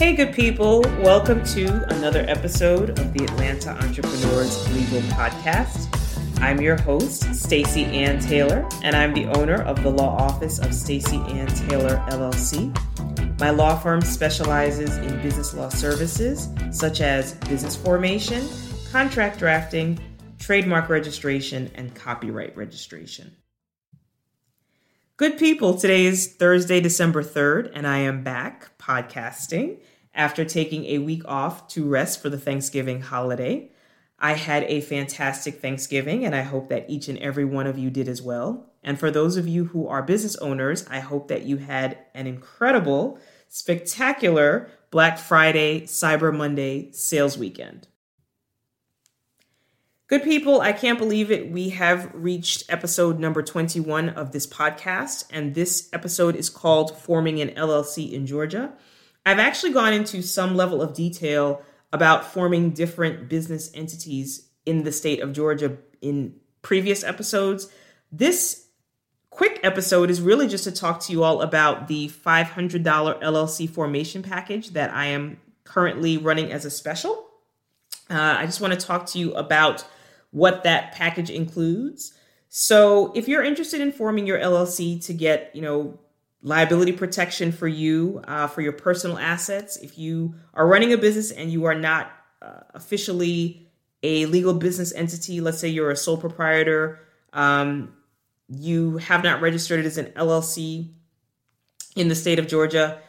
Hey, good people. Welcome to another episode of the Atlanta Entrepreneurs Legal Podcast. I'm your host, Stacy Ann Taylor, and I'm the owner of the law office of Stacy Ann Taylor LLC. My law firm specializes in business law services such as business formation, contract drafting, trademark registration, and copyright registration. Good people, today is Thursday, December 3rd, and I am back podcasting after taking a week off to rest for the Thanksgiving holiday. I had a fantastic Thanksgiving, and I hope that each and every one of you did as well. And for those of you who are business owners, I hope that you had an incredible, spectacular Black Friday, Cyber Monday sales weekend. Good people, I can't believe it. We have reached episode number 21 of this podcast, and this episode is called Forming an LLC in Georgia. I've actually gone into some level of detail about forming different business entities in the state of Georgia in previous episodes. This quick episode is really just to talk to you all about the $500 LLC formation package that I am currently running as a special. Uh, I just want to talk to you about what that package includes. So, if you're interested in forming your LLC to get, you know, liability protection for you uh, for your personal assets. If you are running a business and you are not uh, officially a legal business entity, let's say you're a sole proprietor, um, you have not registered it as an LLC in the state of Georgia.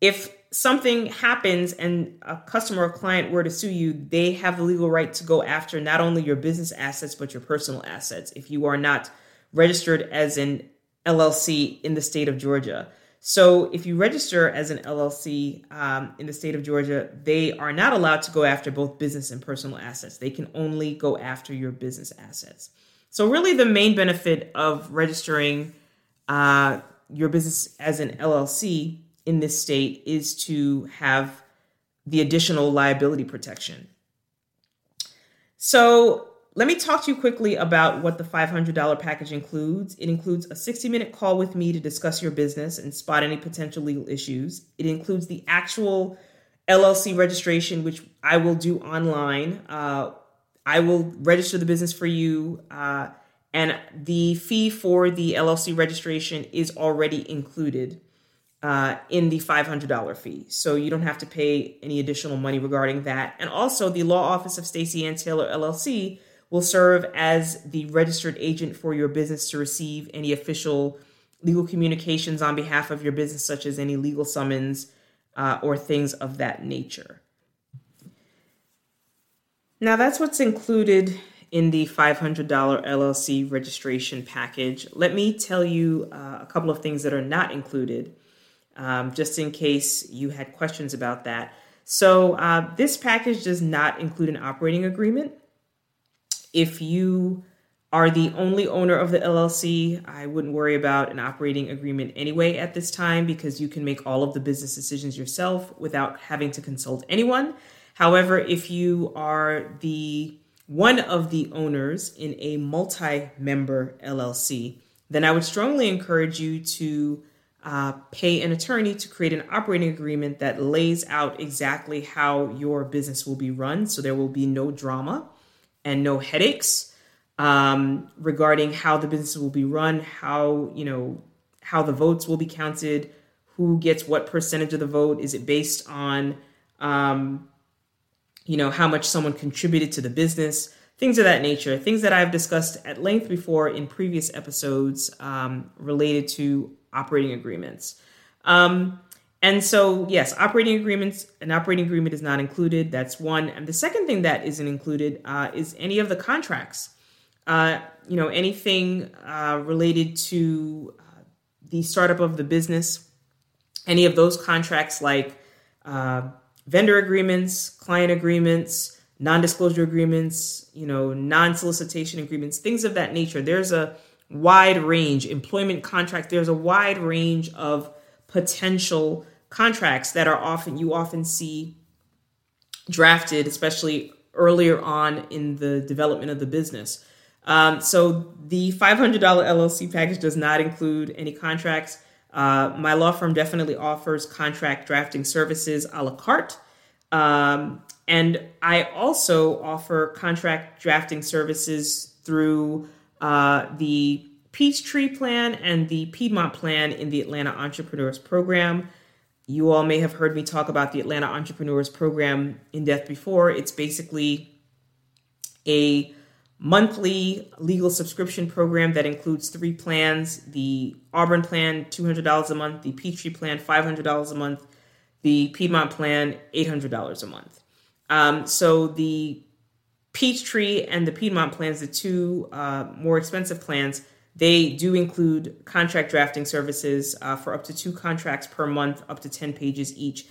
If something happens and a customer or client were to sue you, they have the legal right to go after not only your business assets, but your personal assets if you are not registered as an LLC in the state of Georgia. So if you register as an LLC um, in the state of Georgia, they are not allowed to go after both business and personal assets. They can only go after your business assets. So really, the main benefit of registering uh, your business as an LLC in this state is to have the additional liability protection. So let me talk to you quickly about what the $500 package includes. It includes a 60 minute call with me to discuss your business and spot any potential legal issues. It includes the actual LLC registration, which I will do online. Uh, I will register the business for you, uh, and the fee for the LLC registration is already included uh, in the $500 fee. So you don't have to pay any additional money regarding that. And also, the law office of Stacy Ann Taylor LLC will serve as the registered agent for your business to receive any official legal communications on behalf of your business, such as any legal summons uh, or things of that nature. Now, that's what's included in the $500 LLC registration package. Let me tell you uh, a couple of things that are not included, um, just in case you had questions about that. So, uh, this package does not include an operating agreement. If you are the only owner of the LLC, I wouldn't worry about an operating agreement anyway at this time because you can make all of the business decisions yourself without having to consult anyone. However, if you are the one of the owners in a multi-member LLC, then I would strongly encourage you to uh, pay an attorney to create an operating agreement that lays out exactly how your business will be run so there will be no drama and no headaches um, regarding how the business will be run, how you know how the votes will be counted, who gets what percentage of the vote. Is it based on um, you know how much someone contributed to the business? Things of that nature, things that I've discussed at length before in previous episodes um, related to operating agreements. Um, and so, yes, operating agreements, an operating agreement is not included. That's one. And the second thing that isn't included uh, is any of the contracts. Uh, you know, anything uh, related to uh, the startup of the business, any of those contracts like uh, vendor agreements, client agreements, non-disclosure agreements, you know, non-solicitation agreements, things of that nature. There's a wide range, employment contract. There's a wide range of potential contracts that are often you often see drafted, especially earlier on in the development of the business. Um, so the $500 LLC package does not include any contracts. Uh, my law firm definitely offers contract drafting services a la carte. Um, and I also offer contract drafting services through uh, the Peachtree Plan and the Piedmont Plan in the Atlanta Entrepreneurs Program. You all may have heard me talk about the Atlanta Entrepreneurs Program in depth before. It's basically a monthly legal subscription program that includes three plans the Auburn plan, $200 a month, the Peachtree plan, $500 a month, the Piedmont plan, $800 a month. Um, so the Peachtree and the Piedmont plans, the two uh, more expensive plans, they do include contract drafting services uh, for up to two contracts per month, up to 10 pages each.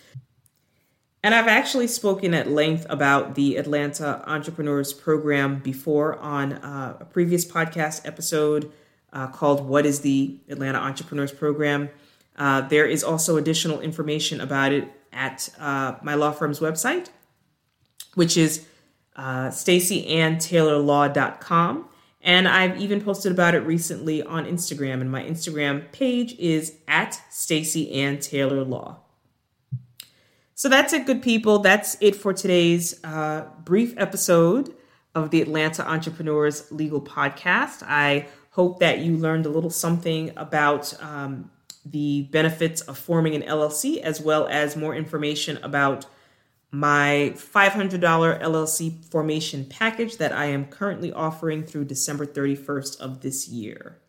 And I've actually spoken at length about the Atlanta Entrepreneurs Program before on uh, a previous podcast episode uh, called What is the Atlanta Entrepreneurs Program? Uh, there is also additional information about it at uh, my law firm's website, which is uh, stacyanntaylorlaw.com. And I've even posted about it recently on Instagram, and my Instagram page is at Stacy Ann Taylor Law. So that's it, good people. That's it for today's uh, brief episode of the Atlanta Entrepreneurs Legal Podcast. I hope that you learned a little something about um, the benefits of forming an LLC, as well as more information about my $500 LLC formation package that I am currently offering through December 31st of this year.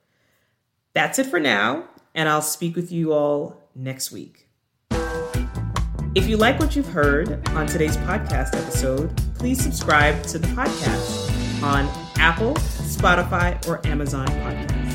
That's it for now, and I'll speak with you all next week. If you like what you've heard on today's podcast episode, please subscribe to the podcast on Apple, Spotify, or Amazon Podcasts.